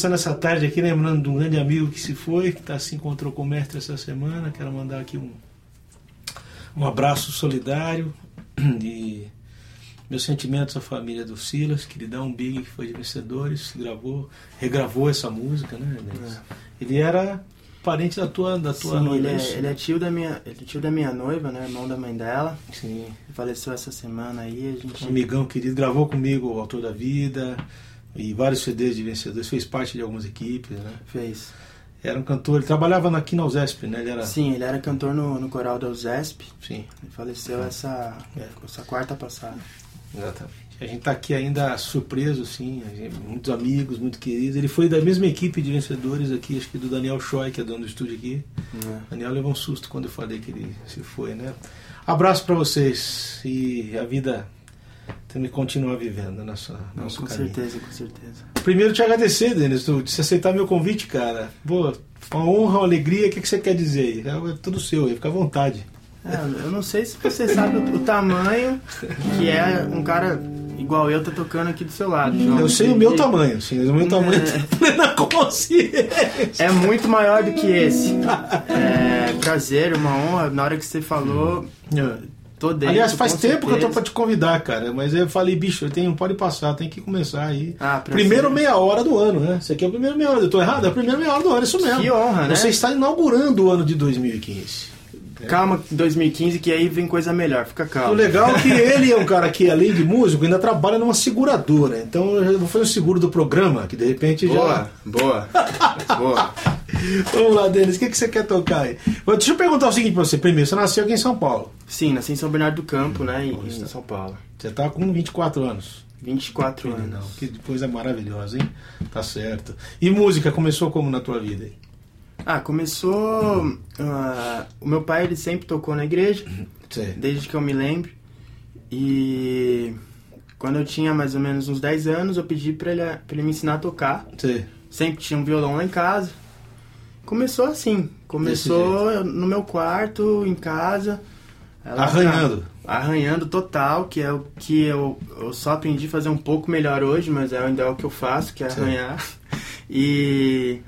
Começando essa tarde aqui, lembrando de um grande amigo que se foi, que tá, se encontrou com o mestre essa semana. Quero mandar aqui um, um abraço solidário e meus sentimentos à família do Silas, queridão Big, que foi de vencedores, gravou, regravou essa música, né? Denis? Ele era parente da tua, da tua Sim, noiva. ele isso? é, ele é tio da minha, ele é tio da minha noiva, né? Irmão da mãe dela. Sim. Faleceu essa semana aí, a gente. Um amigão querido, gravou comigo o Autor da Vida e vários CDs de vencedores, fez parte de algumas equipes, né? Fez. Era um cantor, ele trabalhava aqui na USESP, né? Ele era. Sim, ele era cantor no, no coral da USESP. Sim, Ele faleceu essa, É. essa quarta passada. exatamente. A gente tá aqui ainda surpreso, sim, gente- muitos amigos, muito queridos. Ele foi da mesma equipe de vencedores aqui, acho que do Daniel Choi, que é dono do estúdio aqui. né? Daniel levou um susto quando eu falei que ele se foi, né? Abraço para vocês e a vida tem que continuar vivendo nossa, Não, nosso com caminho. certeza, com certeza. Primeiro te agradecer, Denis, tu, de se aceitar meu convite, cara. Pô, uma honra, uma alegria, o que, que você quer dizer? É tudo seu, fica à vontade. É, eu não sei se você sabe o, o tamanho que é um cara igual eu tá tocando aqui do seu lado. João. Eu sei o meu tamanho, sim, o meu tamanho tá na consciência. É muito maior do que esse. É prazer, uma honra. Na hora que você falou, tô dentro. Aliás, faz tempo que eu tô certeza. pra te convidar, cara, mas eu falei, bicho, eu tenho, pode passar, tem que começar aí. Ah, Primeiro meia hora do ano, né? Isso aqui é o primeiro meia hora, eu tô errado? É a primeira meia hora do ano, isso mesmo. Que honra, né? Você está inaugurando o ano de 2015. Calma, 2015, que aí vem coisa melhor. Fica O calmo. legal é que ele é um cara que, além de músico, ainda trabalha numa seguradora. Então eu vou fazer o seguro do programa, que de repente já. Boa, boa, boa. Vamos lá, Denis, o que, que você quer tocar aí? Deixa eu perguntar o seguinte pra você. Primeiro, você nasceu aqui em São Paulo. Sim, nasci em São Bernardo do Campo, né? Em, em São Paulo. Você tá com 24 anos. 24 anos. Não, que é maravilhosa, hein? Tá certo. E música começou como na tua vida aí? Ah, começou. ah, o meu pai ele sempre tocou na igreja, Você. desde que eu me lembro. E quando eu tinha mais ou menos uns 10 anos, eu pedi pra ele, pra ele me ensinar a tocar. Você. Sempre tinha um violão lá em casa. Começou assim. Começou no meu quarto, em casa. Ela- Arranhando. Arranhando total, que é o que eu, eu só aprendi a fazer um pouco melhor hoje, mas é ainda é o que eu faço, que é Sim. arranhar. E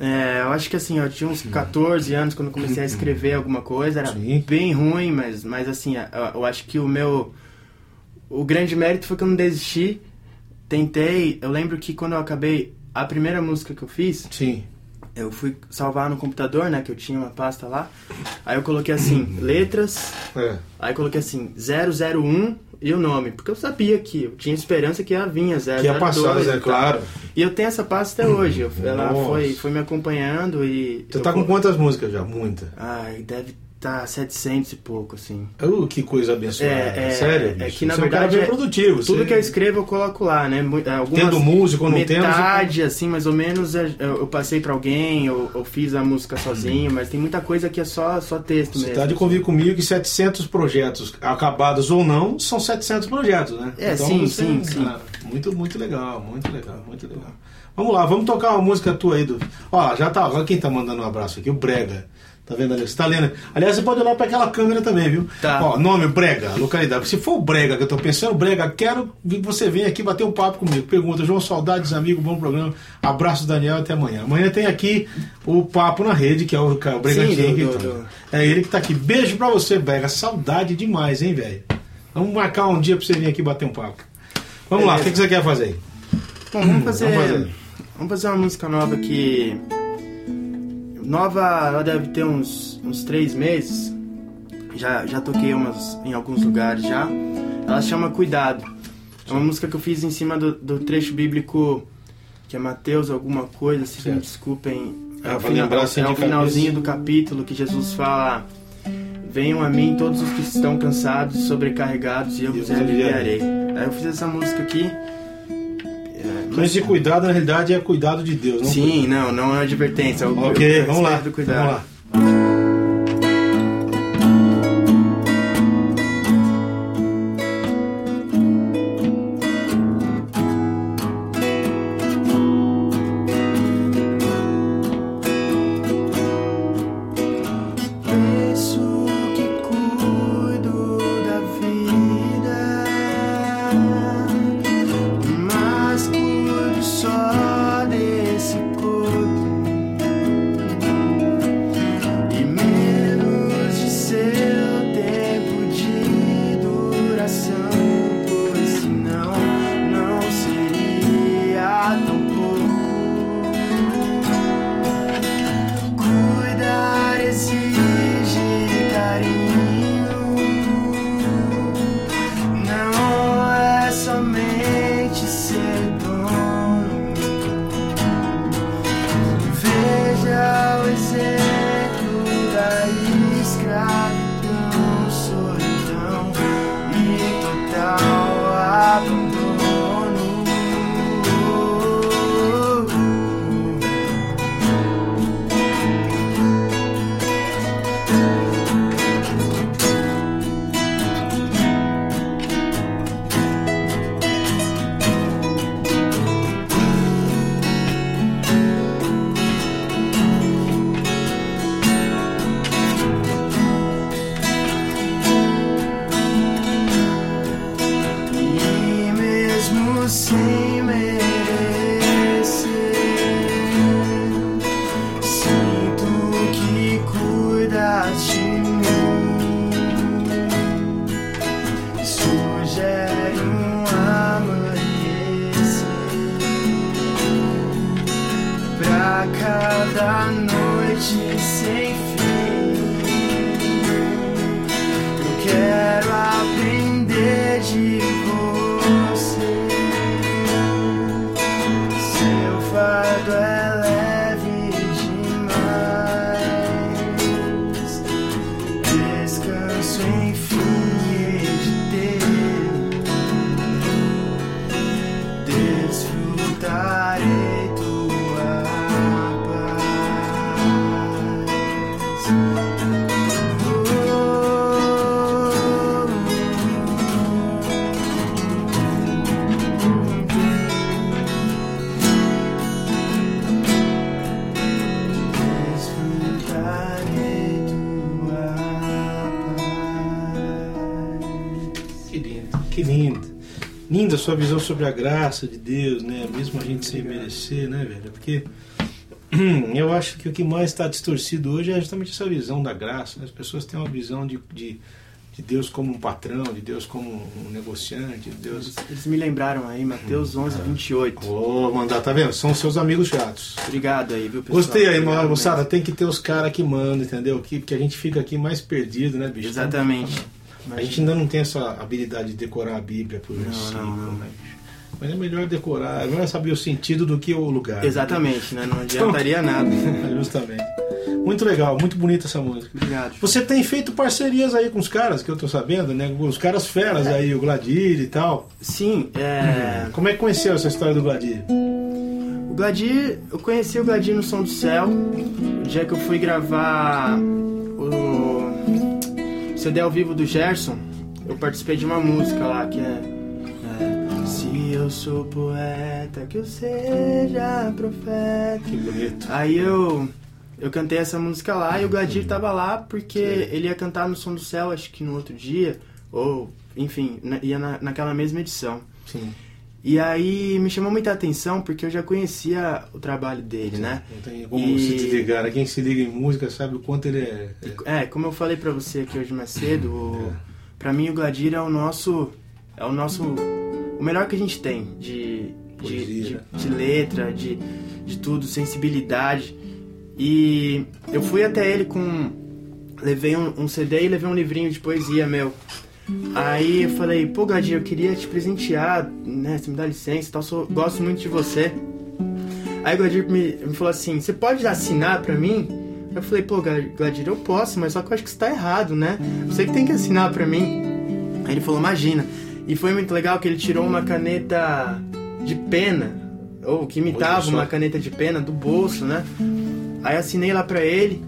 É, eu acho que assim, eu tinha uns 14 anos quando comecei a escrever alguma coisa, era Sim. bem ruim, mas, mas assim, eu, eu acho que o meu. O grande mérito foi que eu não desisti. Tentei, eu lembro que quando eu acabei a primeira música que eu fiz, Sim. Eu fui salvar no computador, né, que eu tinha uma pasta lá. Aí eu coloquei assim, letras, É. aí eu coloquei assim, 001 e o nome, porque eu sabia que eu tinha esperança que ia vir a 002. Que ia passar, é claro. E eu tenho essa pasta até hoje. eu- ela Nossa. foi, foi me acompanhando e. Você eu tá com co- quantas músicas já? Muita. Ai, deve estar 700 e pouco, assim. Uh, que coisa abençoada. É, é, Sério, é bicho. que, na Você é um verdade, é- produtivo. Tudo você- que eu escrevo eu coloco lá, né? Mu- Algumas, Tendo músico ou não tendo, você- Metade, assim, mais ou menos, é- eu, passei pra alguém, eu, eu fiz a música sozinho, mas tem muita coisa que é só, só texto Você mesmo. tá de convir comigo que 700 projetos, acabados ou não, são 700 projetos, né? É, sim, você- sim, sim. cara, muito, muito legal, muito legal, muito legal. Vamos lá, vamos tocar uma música tua aí do. Ó, já tá, olha quem tá mandando um abraço aqui, o Brega. Tá vendo ali? Você tá lendo? Aliás, você pode olhar pra aquela câmera também, viu? Tá. Ó, nome Brega, localidade. Se for o Brega que eu tô pensando, Brega, quero que você venha aqui bater um papo comigo. Pergunta, João, saudades, amigo, bom programa. Abraço, Daniel, até amanhã. Amanhã tem aqui o Papo na Rede, que é o, o Bregantinho. Sim, que do- tá. do- É ele que tá aqui. Beijo pra você, Brega. Saudade demais, hein, velho? Vamos marcar um dia pra você vir aqui bater um papo. Vamos lá, o que, que você quer fazer aí? Bom, vamos fazer, Vamos fazer. vamos fazer uma música nova que. Nova, ela deve ter uns, uns três meses. Já, já toquei umas em alguns lugares já. Ela chama Cuidado. É uma música que eu fiz em cima do, do trecho bíblico que é Mateus alguma coisa, se Certo. me desculpem. É, Ah, o, final- lembrar, assim, é o finalzinho do capítulo que Jesus fala: Venham a mim todos os que estão cansados, sobrecarregados, e eu eu vos vos aliviarei. Aí eu fiz essa música aqui. Então esse cuidado, na realidade, é cuidado de Deus, não Sim, não, não é uma advertência. é Ok, vamos lá. cuidado. Vamos lá. Sua visão sobre a graça de Deus, né? Mesmo a gente sem merecer, né, velho? Porque eu acho que o que mais está distorcido hoje é justamente essa visão da graça. Né? As pessoas têm uma visão de, de, de, Deus como um patrão, de Deus como um negociante, de Deus... Eles me lembraram aí, Mateus 11, 28. Ô, oh, mandar, tá vendo? São seus amigos chatos. Obrigado aí, viu, pessoal? Gostei aí, moçada. Tem que ter os caras que mandam, entendeu? Que, que a gente fica aqui mais perdido, né, bicho? Exatamente. A gente ainda não tem essa habilidade de decorar a Bíblia por versículo, não, não. né? Mas é melhor decorar, é melhor saber o sentido do que o lugar. Exatamente, né? Não adiantaria então, nada. Justamente. Muito legal, muito bonita essa música. Obrigado. Você tem feito parcerias aí com os caras, que eu tô sabendo, né? Os caras feras aí, o Gladir e tal. Sim, é. Como é que conheceu essa história do Gladir? O Gladir, eu conheci o Gladir no Som do Céu, o dia que eu fui gravar CD ao vivo do Gerson. Eu participei de uma música lá que é se eu sou poeta, que eu seja profeta. Que bonito. Aí eu eu cantei essa música lá e o Gladir tava lá porque Sim. ele ia cantar no Som do Céu, acho que no outro dia, ou enfim, na, ia na, naquela mesma edição. Sim. E aí me chamou muita atenção porque eu já conhecia o trabalho dele, Sim, né? Não tem como e... se desligar. Né? Quem se liga em música sabe o quanto ele é. É, é como eu falei para você aqui hoje mais cedo, o... é. para mim o Gladir é o nosso é o nosso o melhor que a gente tem de, de, de, né? de, letra, de, de tudo, sensibilidade. E eu fui até ele com. Levei um, um CD e levei um livrinho de poesia meu. Aí eu falei, pô Gadir, eu queria te presentear, né? Você me dá licença tal, sou, gosto muito de você. Aí o Gadir me, me falou assim, você pode assinar pra mim? Eu falei, pô, Gladir, eu posso, mas só que eu acho que você tá errado, né? Você que tem que assinar pra mim. Aí ele falou, imagina. E foi muito legal que ele tirou uma caneta de pena, ou que imitava uma caneta de pena do bolso, né? Aí assinei lá pra ele.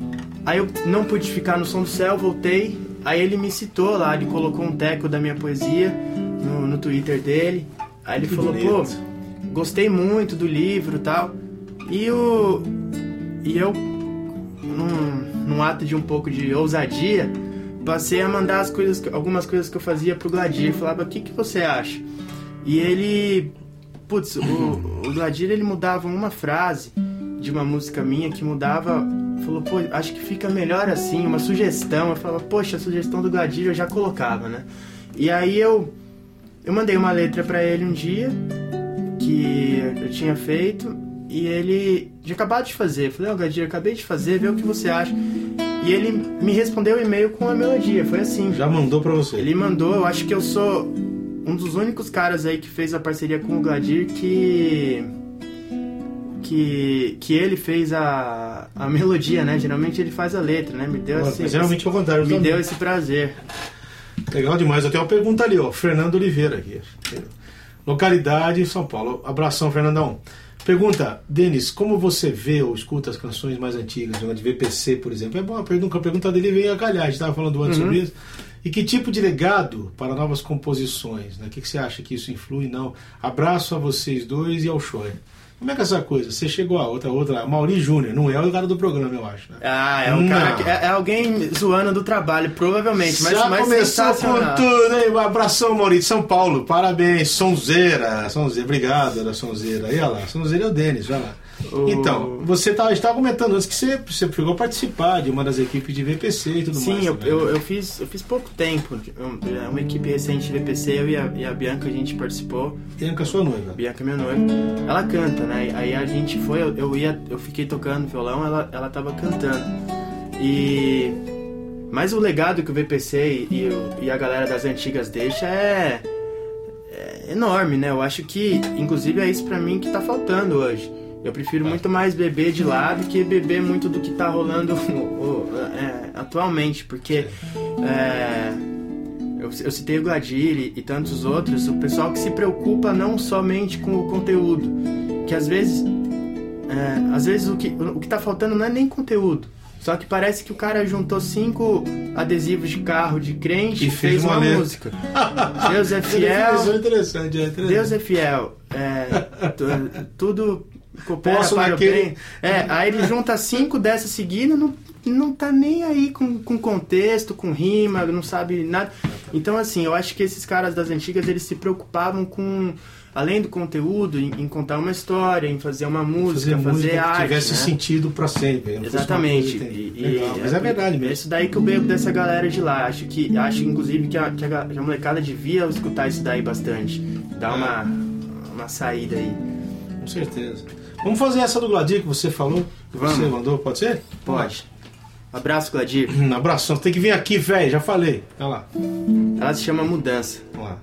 Aí eu não pude ficar no som do céu, voltei. Aí ele me citou lá, ele colocou um teco da minha poesia no, no Twitter dele. Aí ele que falou, bonito. pô, gostei muito do livro e tal. E o. E eu, num, num ato de um pouco de ousadia, passei a mandar as coisas, algumas coisas que eu fazia pro Gladir, falava, o que, que você acha? E ele, putz, o, o Gladir ele mudava uma frase de uma música minha que mudava, falou, pô, acho que fica melhor assim, uma sugestão. Eu falava, poxa, a sugestão do Gladir eu já colocava, né? E aí eu, eu mandei uma letra para ele um dia que eu tinha feito e ele tinha acabado de fazer. Eu falei, ó, oh, Gladir, acabei de fazer, vê o que você acha. E ele me respondeu o e-mail com a melodia, foi assim. Já mandou para você? Ele mandou, eu acho que eu sou um dos únicos caras aí que fez a parceria com o Gladir que que, que ele fez a, a melodia, né? Geralmente ele faz a letra, né? Me deu esse, geralmente é o contrário. Me também. deu esse prazer. Legal demais. Eu tenho uma pergunta ali, ó. Fernando Oliveira aqui. Localidade São Paulo. Abração, Fernandão. Pergunta, Denis, como você vê ou escuta as canções mais antigas, de VPC, por exemplo? É boa pergunta, a pergunta dele veio a calhar, a gente estava falando antes uhum. sobre isso. E que tipo de legado para novas composições? Né? O que, que você acha que isso influi? Não. Abraço a vocês dois e ao Shoy. Como é que é essa coisa? Você chegou a outra, outra, Mauri Júnior, não é o cara do programa, eu acho. Né? Ah, é um cara que, é, é, alguém zoando do trabalho, provavelmente. Mas, Já mas começou com tudo, hein? Um abração, Mauri, de São Paulo, parabéns, Sonzeira, Sonzeira, obrigado, da Sonzeira. E olha lá, Sonzeira é o Denis, vai lá. O... Então, você tá, estava comentando antes que você, você chegou a participar de uma das equipes de VPC e tudo Sim, mais. Sim, eu, né? eu, eu, fiz, eu fiz pouco tempo. É uma equipe recente de VPC, eu e a, e a Bianca a gente participou. Bianca, sua noiva? Bianca, minha noiva. Ela canta, né? Aí a gente foi, eu, eu, ia, eu fiquei tocando violão, ela, ela tava cantando. E. Mas o legado que o VPC e, e, a galera das antigas deixa é, é enorme, né? Eu acho que, inclusive, é isso pra mim que tá faltando hoje eu prefiro tá. muito mais beber de lá do que beber muito do que tá rolando é, atualmente, porque é, eu, eu, citei o Gladir e, tantos outros, o pessoal que se preocupa não somente com o conteúdo, que às vezes, é, às vezes o que, o que tá faltando não é nem conteúdo, só que parece que o cara juntou cinco adesivos de carro de crente e fez, uma, uma música. Deus é fiel. É é. Deus é fiel. É, tudo coopera Posso para naquele... É, aí ele junta cinco dessas seguidas, não, não tá nem aí com, com contexto, com rima, não sabe nada. Então, assim, eu acho que esses caras das antigas, eles se preocupavam com, além do conteúdo, em, em contar uma história, em fazer uma música, fazer, música que arte. tivesse né? sentido pra sempre. uma Exatamente. que E- e- Mas é verdade É mesmo. isso daí que eu bebo dessa galera de lá. Acho que, acho inclusive que a, que a, que a molecada devia escutar isso daí bastante. Dar uma, uma saída aí. Com certeza. Vamos fazer essa do Gladir que você falou? Que Vamos. você mandou, pode ser? Pode. Abraço, Gladir. Um abraço, tem que vir aqui, velho, já falei. Olha lá. Ela se chama Mudança. Vamos lá.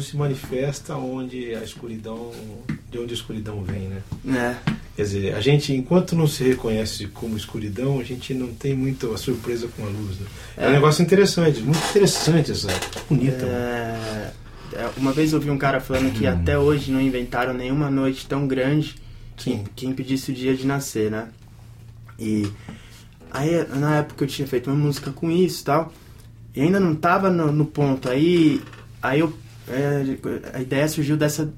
Luz se manifesta onde a escuridão, de onde a escuridão vem, né? É. Quer dizer, a gente, enquanto não se reconhece como escuridão, a gente não tem muito a surpresa com a luz. Né? É. um É. negócio interessante, muito interessante essa, bonita. mano. É, é, uma vez eu vi um cara falando que Hum. até hoje não inventaram nenhuma noite tão grande que, que impedisse o dia de nascer, né? E aí na época eu tinha feito uma música com isso e tal, e ainda não tava no, no ponto. Aí, aí eu, é, a ideia surgiu dessa,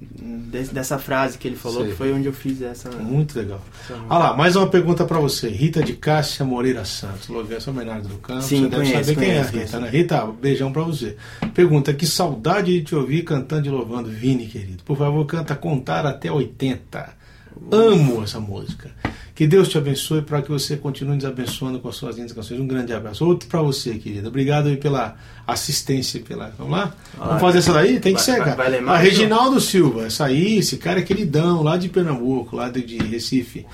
dessa frase que ele falou, Sei. que foi onde eu fiz essa. Muito legal. essa Olha lá, mais uma pergunta pra você. Rita de Cássia Moreira Santos, Lourenço Homenagem do Campo. Sim, você deve conheço, saber quem é a conheço, Rita, conheço. né? Rita, beijão pra você. Pergunta: que saudade de te ouvir cantando e louvando, Vini, querido. Por favor, canta Contar até 80. Amo essa música. Que Deus te abençoe para que você continue nos abençoando com as suas lindas canções. Um grande abraço. Outro pra você, querido. Obrigado aí pela assistência. Pela... Vamos lá? Vamos Ah, fazer essa daí? Tem que vai- ser, vai- cara. vai a mais, Reginaldo Silva. Essa aí, esse cara é queridão, lá de Pernambuco, lá de Recife.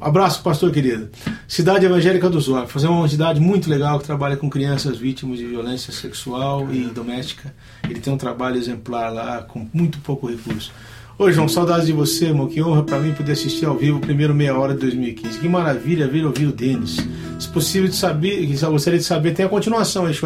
Abraço, pastor querido. Cidade Evangélica do Zóio. Fazer uma cidade muito legal que trabalha com crianças vítimas de violência sexual e doméstica. Ele tem um trabalho exemplar lá, com muito pouco recurso. Oi, João, saudades de você, irmão. Que honra para mim poder assistir ao vivo o primeiro meia hora de 2015. Que maravilha ver ouvir o Denis. Se possível de saber, gostaria de saber, tem a continuação, hein,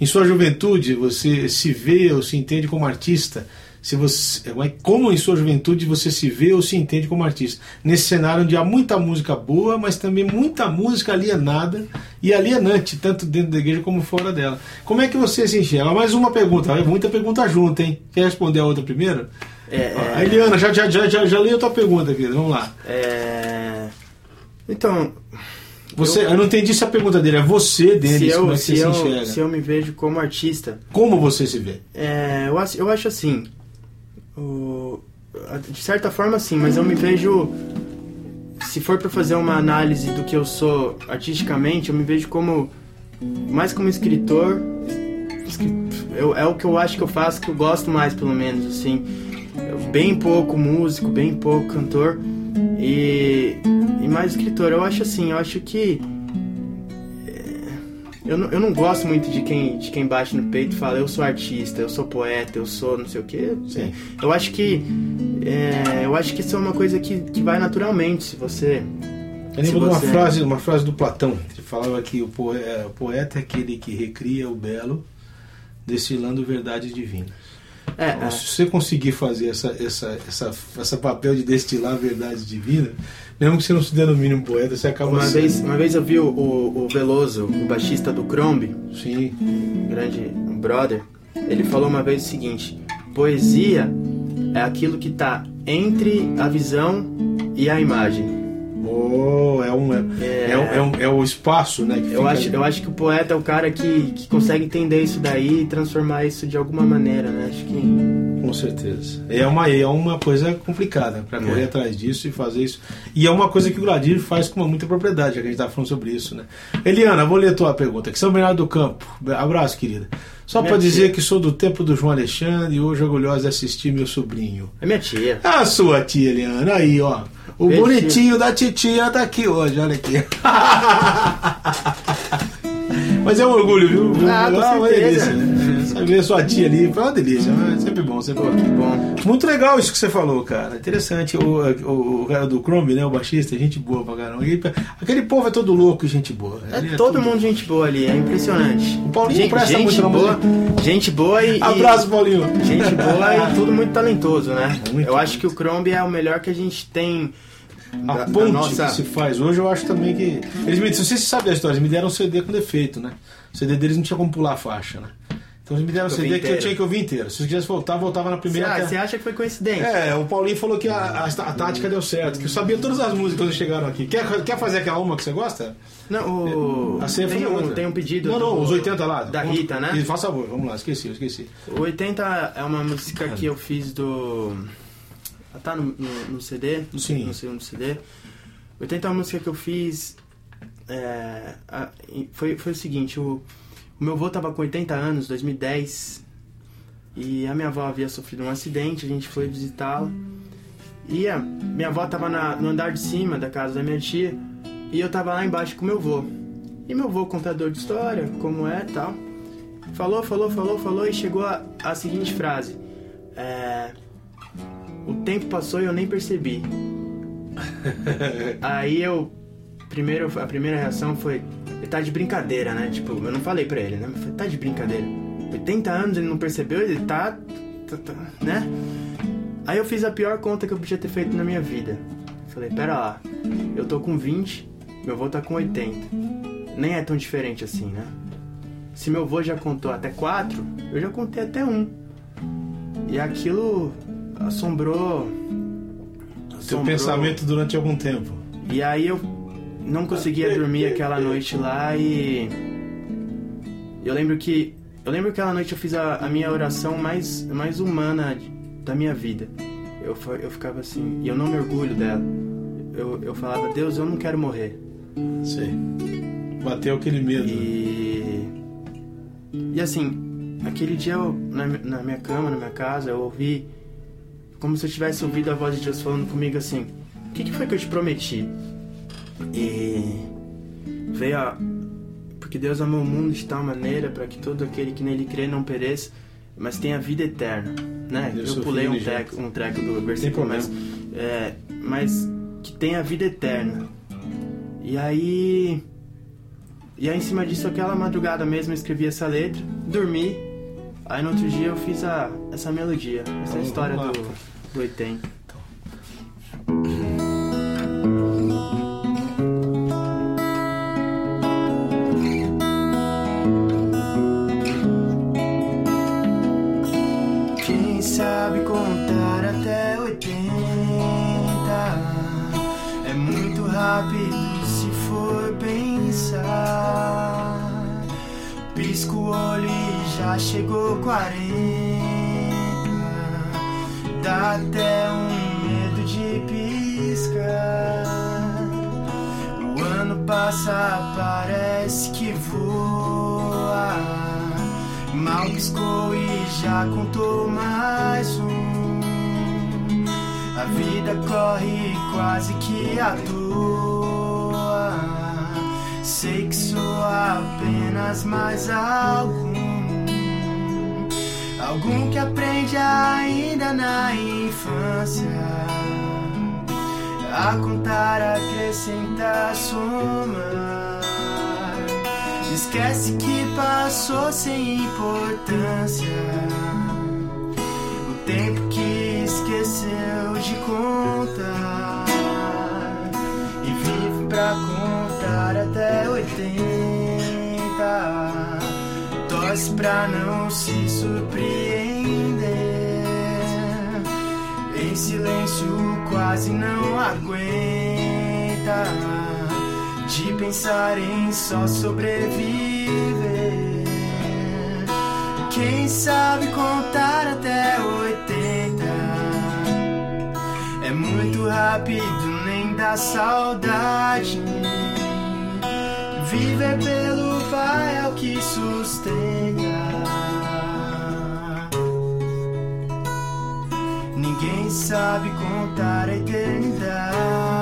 Em sua juventude, você se vê ou se entende como artista? se você, como em sua juventude você se vê ou se entende como artista. Nesse cenário onde há muita música boa, mas também muita música alienada e alienante, tanto dentro da igreja como fora dela. Como é que você se enxerga? Mais uma pergunta, muita pergunta junto, hein? Quer responder a outra primeiro? É, é... A Eliana, já, já, já, já, já li a tua pergunta, querida, vamos lá. É... Então... Você, eu, eu, não entendi se a pergunta dele é você, Denis, se eu, como é que se você eu, se enxerga? Se eu me vejo como artista... Como você se vê? É, eu, eu acho assim, o, de certa forma, sim, mas eu me vejo. Se for para fazer uma análise do que eu sou artisticamente, eu me vejo como. Mais como escritor. Eu, é o que eu acho que eu faço, que eu gosto mais, pelo menos, assim. Bem pouco músico, bem pouco cantor. E, e mais escritor. Eu acho assim, eu acho que eu não, eu não gosto muito de quem, de quem bate no peito e fala eu sou artista, eu sou poeta, eu sou não sei o quê. Sim. Eu acho que é, eu acho que isso é uma coisa que, que vai naturalmente se você. Eu lembro de uma frase, uma frase do Platão, que falava que o poeta, é, o poeta é aquele que recria o belo, destilando verdades divinas. É, então, é. Se você conseguir fazer essa, essa, essa, essa papel de destilar verdades divinas, mesmo que você não se denomine um poeta, você acaba uma sendo... Vez, uma vez eu vi o, o, o Veloso, o baixista do Crombie, Sim. Um grande brother, ele falou uma vez o seguinte: poesia é aquilo que está entre a visão e a imagem. Oh, é, um, é, é, é, um, é o espaço, né? eu, acho, eu acho que o poeta é o cara que, que consegue entender isso daí e transformar isso de alguma maneira, né? Acho que com certeza. É uma, é uma coisa complicada para correr é. atrás disso e fazer isso. E é uma coisa que o Gladir faz com muita propriedade, já que a gente está falando sobre isso, né? Eliana, vou ler a tua pergunta. Que São Bernardo do Campo. Abraço, querida. Só para dizer que sou do tempo do João Alexandre e hoje orgulhosa de assistir meu sobrinho. É minha tia. A sua tia, Eliana. Aí, ó. O bonitinho da titia tá aqui hoje, olha aqui. Mas é um orgulho, viu? Ah, com ah, uma delícia. Né? Ver sua tia ali foi uma delícia. Sempre bom, sempre bom. bom. Muito legal isso que você falou, cara. Interessante. O, o, cara do Chrome, né? O baixista, gente boa pra caramba. Aquele povo é todo louco, gente boa. É, é todo mundo gente boa ali, é impressionante. O Paulinho gente, presta gente muito boa, Gente boa e. Abraço, Paulinho. Gente boa e tudo muito talentoso, né? Muito Eu acho que o Chrome é o melhor que a gente tem a da, ponte da nossa... que se faz hoje, eu acho também que. Eles me, se você sabe da história, eles me deram um CD com defeito, né? O CD deles não tinha como pular a faixa, né? Então eles me deram um CD que eu tinha que ouvir inteiro. Se eu quisesse voltar, voltava na primeira. Você, até... acha que foi coincidência? É, o Paulinho falou que a, a, a, tática deu certo, que eu sabia todas as músicas quando chegaram aqui. Quer, quer fazer aquela uma que você gosta? Não, o. A tem, um, tem um pedido. Não, não, do... os 80 lá. Da Rita, né? Faz favor, vamos lá, esqueci, eu esqueci. O 80 é uma música que eu fiz do. Tá no, no, no CD? Sim. No segundo CD. 80 é uma música que eu fiz. É, a, foi, foi o seguinte: o, o meu avô tava com 80 anos, 2010, e a minha avó havia sofrido um acidente, a gente foi visitá-la. E a minha avó tava na, no andar de cima da casa da minha tia, e eu tava lá embaixo com meu avô. E meu avô, contador de história, como é tal, falou, falou, falou, falou, e chegou a, a seguinte frase: é, O tempo passou e eu nem percebi. Aí eu. Primeiro, a primeira reação foi. Ele tá de brincadeira, né? Tipo, eu não falei pra ele, né? Falei, tá de brincadeira. 80 anos ele não percebeu, ele tá, tá, tá. né? Aí eu fiz a pior conta que eu podia ter feito na minha vida. Falei, pera lá, eu tô com 20, meu avô tá com 80. Nem é tão diferente assim, né? Se meu avô já contou até 4, eu já contei até 1. E aquilo assombrou seu pensamento durante algum tempo. E aí eu não conseguia dormir aquela noite lá e eu lembro que eu lembro que aquela noite eu fiz a, a minha oração mais mais humana da minha vida. Eu eu ficava assim, e eu não me orgulho dela. Eu, eu falava, Deus, eu não quero morrer. Sim. Bateu aquele medo. E e assim, aquele dia eu, na, na minha cama, na minha casa, eu ouvi como se eu tivesse ouvido a voz de Deus falando comigo assim: O que, que foi que eu te prometi? E veio a. Porque Deus amou o mundo de tal maneira para que todo aquele que nele crê não pereça, mas tem a vida eterna, né? Eu pulei um treco, um treco do versículo, mas, é, mas que tem a vida eterna. E aí, e aí em cima disso, aquela madrugada mesmo, eu escrevi essa letra, dormi. Aí no outro dia eu fiz a, essa melodia, essa história do. 80. Quem sabe contar até 80 é muito rápido se for pensar. Pisco o já chegou 40. Dá até um medo de piscar. O ano passa, parece que voa. Mal piscou e já contou mais um. A vida corre quase que à toa. Sei que sou apenas mais algum. Algum que aprende ainda na infância a contar, acrescentar, somar. Esquece que passou sem importância. O tempo que esqueceu de contar. E vive pra contar até 80. Torce pra não se surpreender. Em silêncio quase não aguenta de pensar em só sobreviver. Quem sabe contar até 80 é muito rápido, nem dá saudade. Viver pelo É o que sustenta. Ninguém sabe contar a eternidade.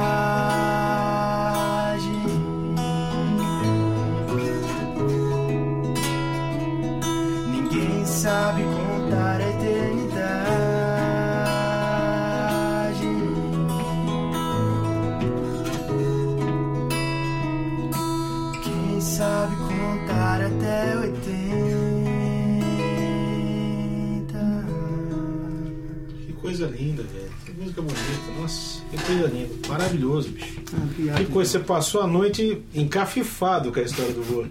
Música bonita. Nossa, que coisa linda. Maravilhoso, bicho. Ah. Que coisa, você passou a noite encafifado com a história do vô.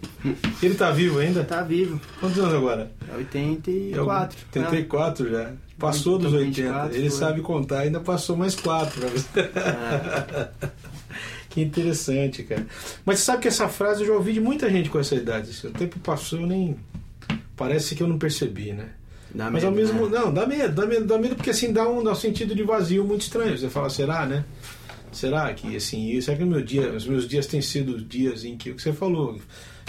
Ele tá vivo ainda? Tá vivo. Quantos anos agora? É 84. Tem 34 já. Passou dos Tô 80. 24, Ele foi. sabe contar, ainda passou mais 4 pra você. É. Que interessante, cara. Mas você sabe que essa frase eu já ouvi de muita gente com essa idade. O tempo passou, eu nem. Parece que eu não percebi, né? Dá Mas medo, ao mesmo. né? Não, dá medo, dá medo, dá medo porque assim dá um, dá um sentido de vazio muito estranho. Você fala, será, né? Será que assim, será que o meu dia, os meus dias têm sido dias em que o que você falou,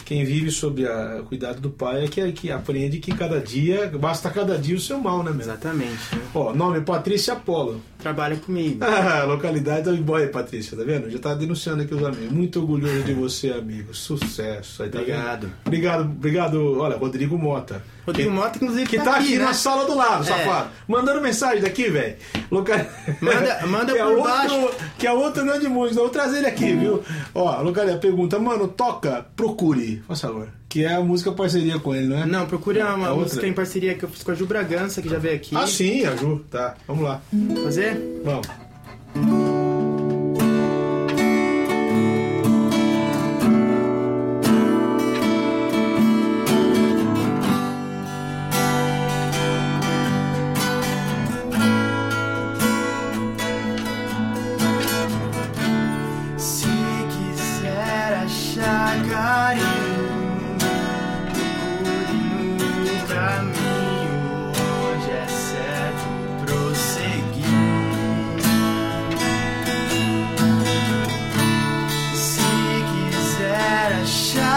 quem vive sob a- o cuidado do pai é que, que aprende que cada dia, basta cada dia o seu mal, né, mesmo? Exatamente. né? Ó, nome Patrícia Apolo. Trabalha comigo. Ah, localidade do boy, Patrícia, tá vendo? Já tá denunciando aqui os amigos. Muito orgulhoso de você, amigo. Sucesso. Aí, tá vendo? Obrigado. Obrigado, obrigado. Olha, Rodrigo Mota. Rodrigo Que- Mota, inclusive, que tá, tá aqui, né? na sala do lado, É. safado. Mandando mensagem daqui, velho. Local... Manda- manda que é por outro, baixo. Que é outro não é de música. Vou trazer ele aqui, viu? Ó, localidade pergunta, mano, toca, procure. Por favor. Que é a música parceria com ele, não é? Não, procura uma A outra? música em parceria que eu fiz com a Ju Bragança, que já veio aqui. Ah, sim, a Ju. Tá, vamos lá. Fazer? Vamos. shine.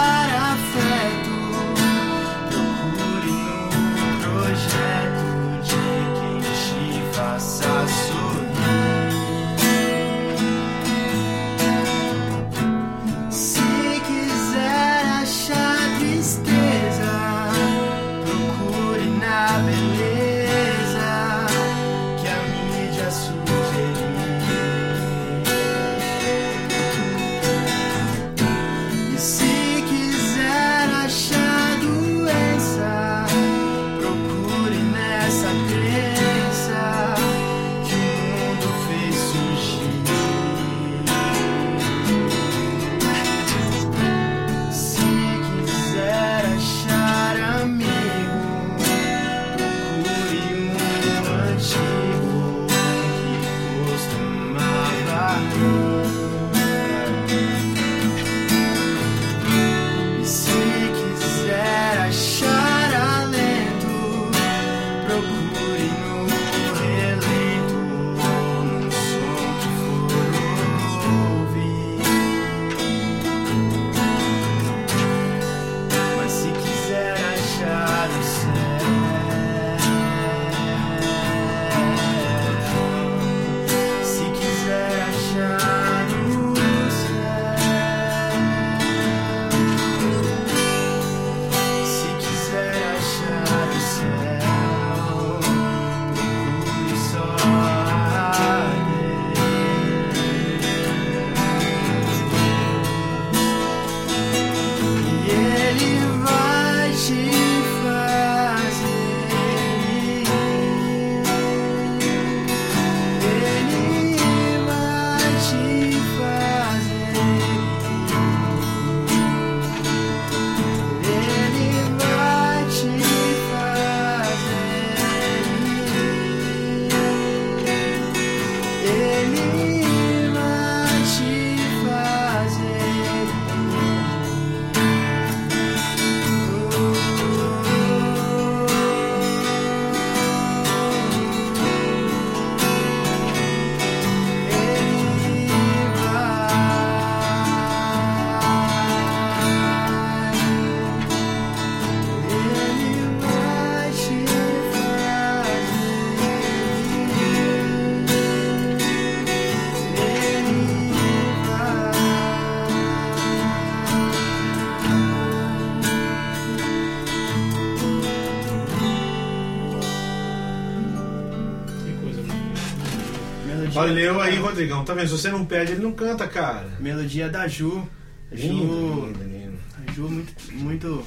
Valeu aí, Rodrigão. Tá vendo? Se você não pede, ele não canta, cara. Melodia da Ju. Lindo, Ju. lindo, lindo. A Ju muito. muito...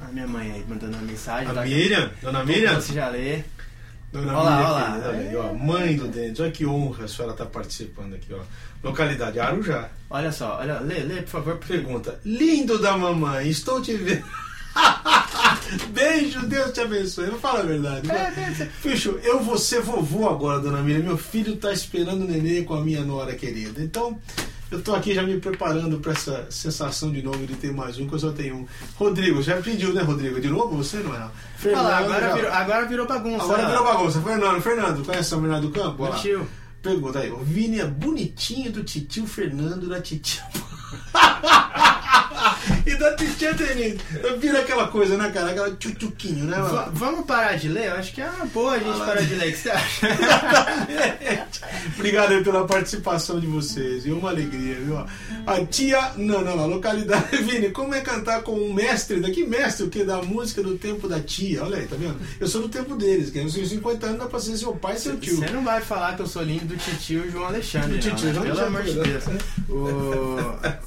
A minha mãe aí mandando uma mensagem. A tá? Miriam, dona Miriam. Você já lê. Dona Olha lá, Miriam, olha lá. querida, olha aí. Mãe do Dente, olha que honra a senhora tá participando aqui, ó. Localidade Arujá. Olha só, olha, lê, lê, por favor. Pergunta: Lindo da mamãe, estou te vendo. Beijo, Deus te abençoe. Não fala a verdade. É, deve ser. Ficho, eu vou ser vovô agora, dona Miriam. Meu filho tá esperando o neném com a minha nora querida. Então, eu tô aqui já me preparando para essa sensação de novo de ter mais um, que eu só tenho um. Rodrigo, já pediu, né, Rodrigo? De novo você, não é? Olha lá, agora, já- virou, agora virou bagunça. Agora virou bagunça. Fernando, Fernando, conhece São Bernardo do Campo? Olha lá. Pergunta aí, o Vini é bonitinho do titio Fernando da titia. e da titia Denise. Vira aquela coisa, né, cara? Aquela tchutchuquinho, né? Mano? vamos parar de ler? Eu acho que é uma boa a gente Ah, parar de ler. O que você acha? Obrigado aí pela participação de vocês, viu? Uma alegria, viu? A tia. Não, não, não. Localidade. Vini, como é cantar com um mestre daqui? Mestre o que? Da música do tempo da tia. Olha aí, tá vendo? Eu sou do tempo deles, que eu tenho 50 anos, dá pra ser seu pai e seu tio. Você não vai falar que eu sou lindo do titio João Alexandre. Do titio não, né? João Pelo amor de Alexandre, Deus. O...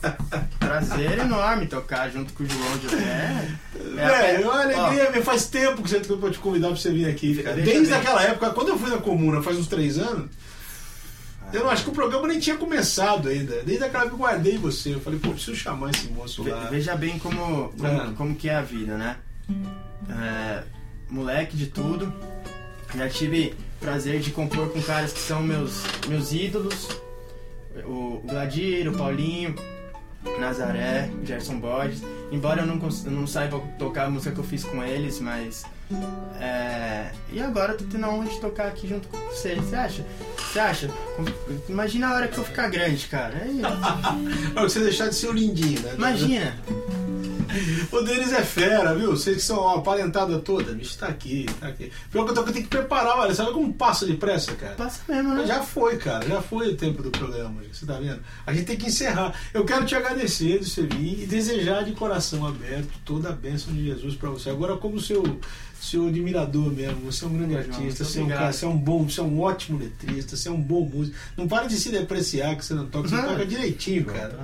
Prazer enorme tocar junto com o João de É, É, é uma ó, alegria, meu. faz tempo que você pra te convidar pra você vir aqui. Desde aquela época, quando eu fui na comuna, faz uns três anos, eu não acho que o programa nem tinha começado ainda. Desde aquela época eu guardei você. Eu falei, pô, preciso chamar esse moço lá. Veja bem como, como, Ah. como que é a vida, né? É, moleque de tudo. Já tive prazer de compor com caras que são meus, meus ídolos. O Gladir, o Paulinho, Nazaré, Gerson Borges. Embora eu não, não saiba tocar a música que eu fiz com eles, mas... é, e agora eu tô tendo a honra de tocar aqui junto com você. Você acha? Você acha? Imagina a hora que eu ficar grande, cara. É isso. Pra você deixar de ser o lindinho, né? Imagina. O Denis é fera, viu? Vocês que são a parentada toda, bicho, tá aqui, tá aqui. Pior que eu tô- eu tenho que preparar, olha, sabe como passa depressa, cara? Passa mesmo, né? Já foi, cara, já foi o tempo do programa, você tá vendo? A gente tem que encerrar. Eu quero te agradecer de você vir e desejar de coração aberto toda a bênção de Jesus pra você. Agora, como seu, seu admirador mesmo, você é um grande artista, você é um cara, você é um bom, você é um ótimo letrista, você é um bom músico. Não para de se depreciar que você não toca, você Não. toca direitinho, cara.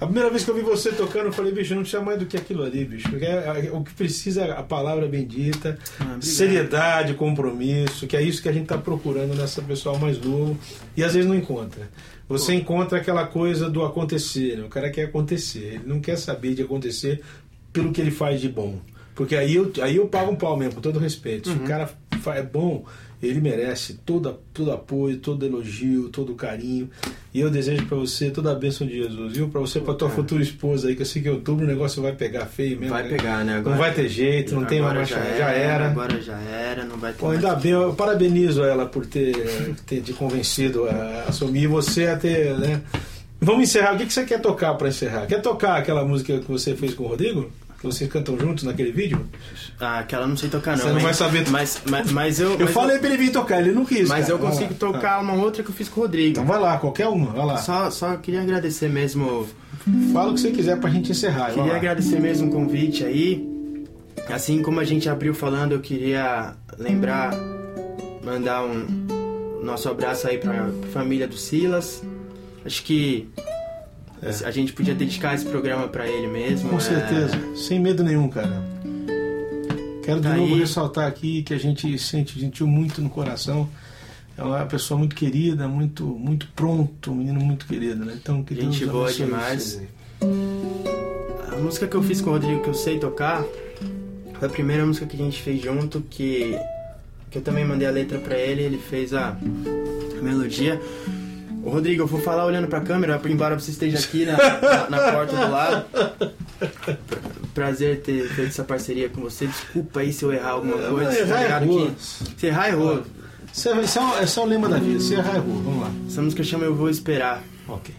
A primeira vez que eu vi você tocando, eu falei, bicho, não precisa mais do que aquilo ali, bicho. Porque é- é- o que precisa é a palavra bendita, Ah, seriedade, compromisso, que é isso que a gente está procurando nessa pessoal mais novo e às vezes não encontra. Você Pô. encontra aquela coisa do acontecer, né? o cara quer acontecer, ele não quer saber de acontecer pelo que ele faz de bom. Porque aí eu, aí eu pago um pau mesmo, com todo respeito. Se o cara fa- é bom, ele merece todo, todo apoio, todo elogio, todo carinho. E eu desejo pra você toda a bênção de Jesus, viu? Pra você, pra tua cara. futura esposa aí, que eu sei que em outubro o negócio vai pegar feio mesmo. Vai né? pegar, né? Não vai ter jeito, não tem Agora mais já, já era. Agora já era, não vai ter mais. ainda bem, eu parabenizo ela por ter, ter te convencido a assumir e você a ter, né? Vamos encerrar. O que que você quer tocar pra encerrar? Quer tocar aquela música que você fez com o Rodrigo? Que vocês cantam juntos naquele vídeo? Ah, aquela eu não sei tocar, não. Você não vai saber. Mas, mas, mas eu. Eu mas falei pra ele vir tocar, ele não quis. Mas cara. eu consigo lá. tocar uma outra que eu fiz com o Rodrigo. Então vai lá, qualquer uma, vai lá. Só, só queria agradecer mesmo. Fala o que você quiser pra gente encerrar. Queria agradecer mesmo o convite aí. Assim como a gente abriu falando, eu queria lembrar, mandar um nosso abraço aí pra família do Silas. Acho que É. a gente podia dedicar esse programa pra ele mesmo. Com é, certeza, sem medo nenhum, cara. Quero de Tá novo aí. ressaltar aqui que a gente sente, sentiu muito no coração. É uma pessoa muito querida, muito, muito pronto, um menino muito querido, né? Então, que Gente boa demais. A música que eu fiz com o Rodrigo que eu sei tocar foi a primeira música que a gente fez junto, que, que eu também mandei a letra pra ele, ele fez a, a melodia. Ô Rodrigo, eu vou falar olhando pra câmera, embora você esteja aqui na, na, na porta do lado. Prazer ter feito essa parceria com você. Desculpa aí se eu errar alguma É, coisa. tá errar ligado errou. que- Se errar, errou. Isso é, isso é o- esse é o lema da vida, se errar, errou. Vamos lá. Essa música chama Eu Vou Esperar. Ok.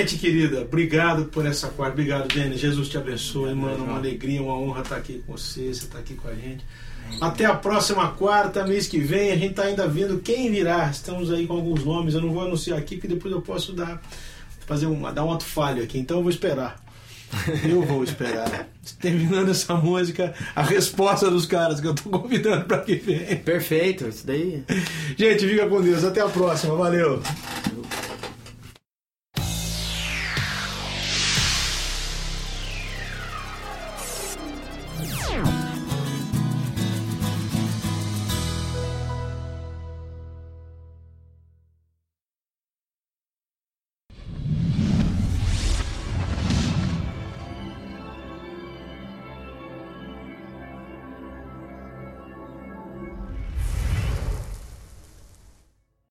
Gente querida, obrigado por essa quarta. Obrigado, Denis. Jesus te abençoe, mano. Uma alegria, uma honra estar aqui com você. Você está aqui com a gente. Até a próxima quarta, mês que vem. A gente está ainda vendo quem virá. Estamos aí com alguns nomes. Eu não vou anunciar aqui, porque depois eu posso dar, fazer uma, dar um ato falho aqui. Então eu vou esperar. Eu vou esperar. Terminando essa música, a resposta dos caras que eu tô convidando para que vem. Perfeito, isso daí. Gente, fica com Deus. Até a próxima. Valeu.